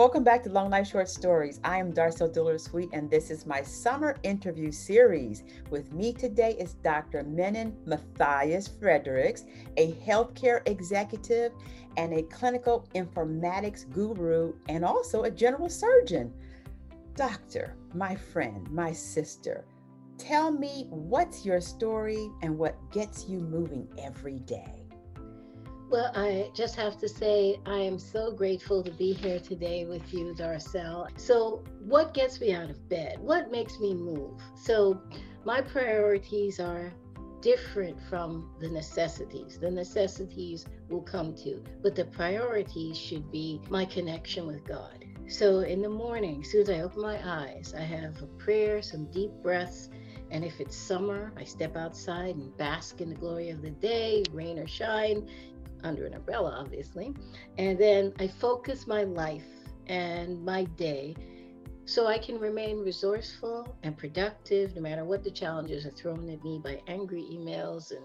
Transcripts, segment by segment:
Welcome back to Long Life Short Stories. I am Darcel Dillard Sweet, and this is my summer interview series. With me today is Dr. Menon Matthias Fredericks, a healthcare executive and a clinical informatics guru, and also a general surgeon. Doctor, my friend, my sister, tell me what's your story and what gets you moving every day. Well, I just have to say, I am so grateful to be here today with you, Darcel. So, what gets me out of bed? What makes me move? So, my priorities are different from the necessities. The necessities will come to, but the priorities should be my connection with God. So, in the morning, as soon as I open my eyes, I have a prayer, some deep breaths. And if it's summer, I step outside and bask in the glory of the day, rain or shine under an umbrella, obviously. And then I focus my life and my day so I can remain resourceful and productive no matter what the challenges are thrown at me by angry emails and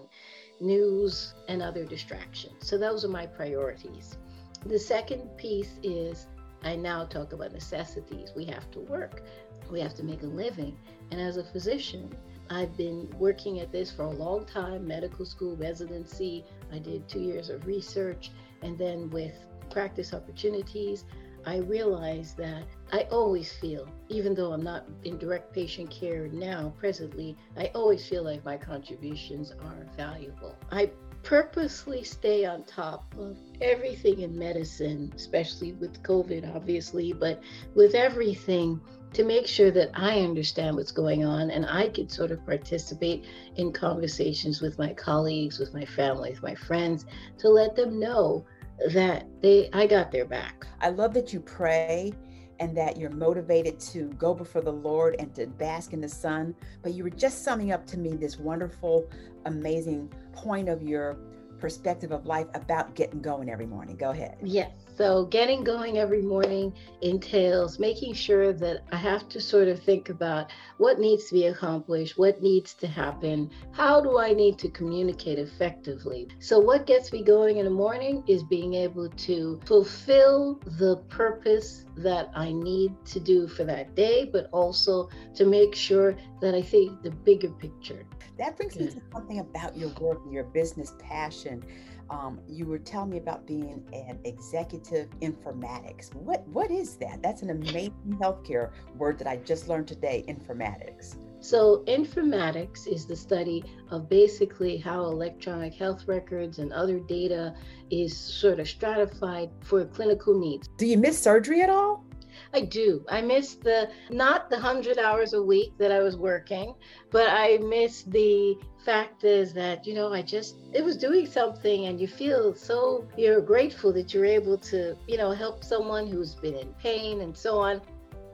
news and other distractions. So those are my priorities. The second piece is I now talk about necessities. We have to work, we have to make a living. And as a physician, I've been working at this for a long time medical school residency. I did two years of research. And then with practice opportunities, I realized that I always feel, even though I'm not in direct patient care now, presently, I always feel like my contributions are valuable. I purposely stay on top of everything in medicine, especially with COVID, obviously, but with everything to make sure that I understand what's going on and I could sort of participate in conversations with my colleagues, with my family, with my friends, to let them know that they I got their back. I love that you pray and that you're motivated to go before the Lord and to bask in the sun. But you were just summing up to me this wonderful, amazing point of your perspective of life about getting going every morning. Go ahead. Yes. So, getting going every morning entails making sure that I have to sort of think about what needs to be accomplished, what needs to happen, how do I need to communicate effectively. So, what gets me going in the morning is being able to fulfill the purpose that I need to do for that day, but also to make sure that I think the bigger picture. That brings me to something about your work, and your business passion um, you were telling me about being an executive informatics. What what is that? That's an amazing healthcare word that I just learned today. Informatics. So, informatics is the study of basically how electronic health records and other data is sort of stratified for clinical needs. Do you miss surgery at all? I do. I miss the not the 100 hours a week that I was working, but I miss the fact is that you know i just it was doing something and you feel so you're grateful that you're able to you know help someone who's been in pain and so on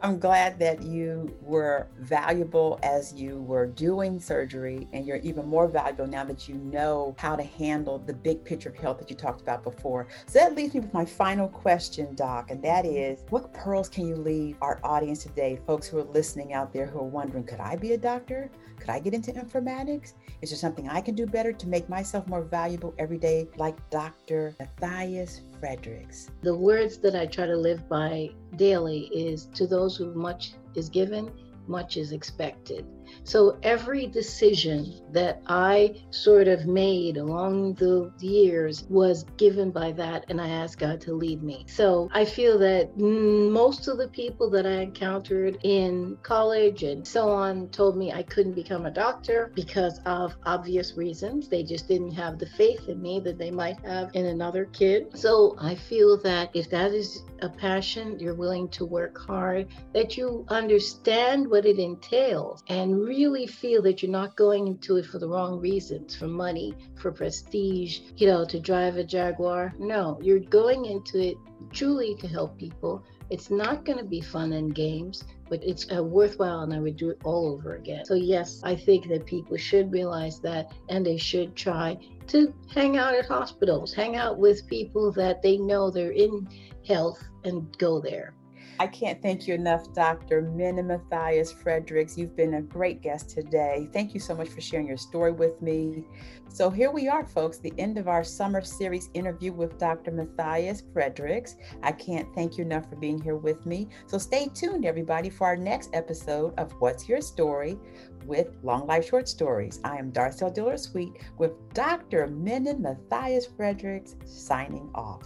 I'm glad that you were valuable as you were doing surgery, and you're even more valuable now that you know how to handle the big picture of health that you talked about before. So that leaves me with my final question, Doc, and that is what pearls can you leave our audience today, folks who are listening out there who are wondering, could I be a doctor? Could I get into informatics? Is there something I can do better to make myself more valuable every day, like Dr. Matthias Fredericks? The words that I try to live by daily is to those who much is given, much is expected. So every decision that I sort of made along the years was given by that, and I asked God to lead me. So I feel that mm, most of the people that I encountered in college and so on told me I couldn't become a doctor because of obvious reasons. They just didn't have the faith in me that they might have in another kid. So I feel that if that is a passion, you're willing to work hard, that you understand what it entails and really feel that you're not going into it for the wrong reasons, for money, for prestige, you know, to drive a Jaguar. No, you're going into it truly to help people. It's not going to be fun and games, but it's uh, worthwhile and I would do it all over again. So, yes, I think that people should realize that and they should try to hang out at hospitals, hang out with people that they know they're in health and go there. I can't thank you enough, Dr. Minna Matthias Fredericks. You've been a great guest today. Thank you so much for sharing your story with me. So here we are, folks, the end of our summer series interview with Dr. Matthias Fredericks. I can't thank you enough for being here with me. So stay tuned, everybody, for our next episode of What's Your Story with Long Life Short Stories. I am Darcel Dillard Sweet with Dr. Minna Matthias Fredericks signing off.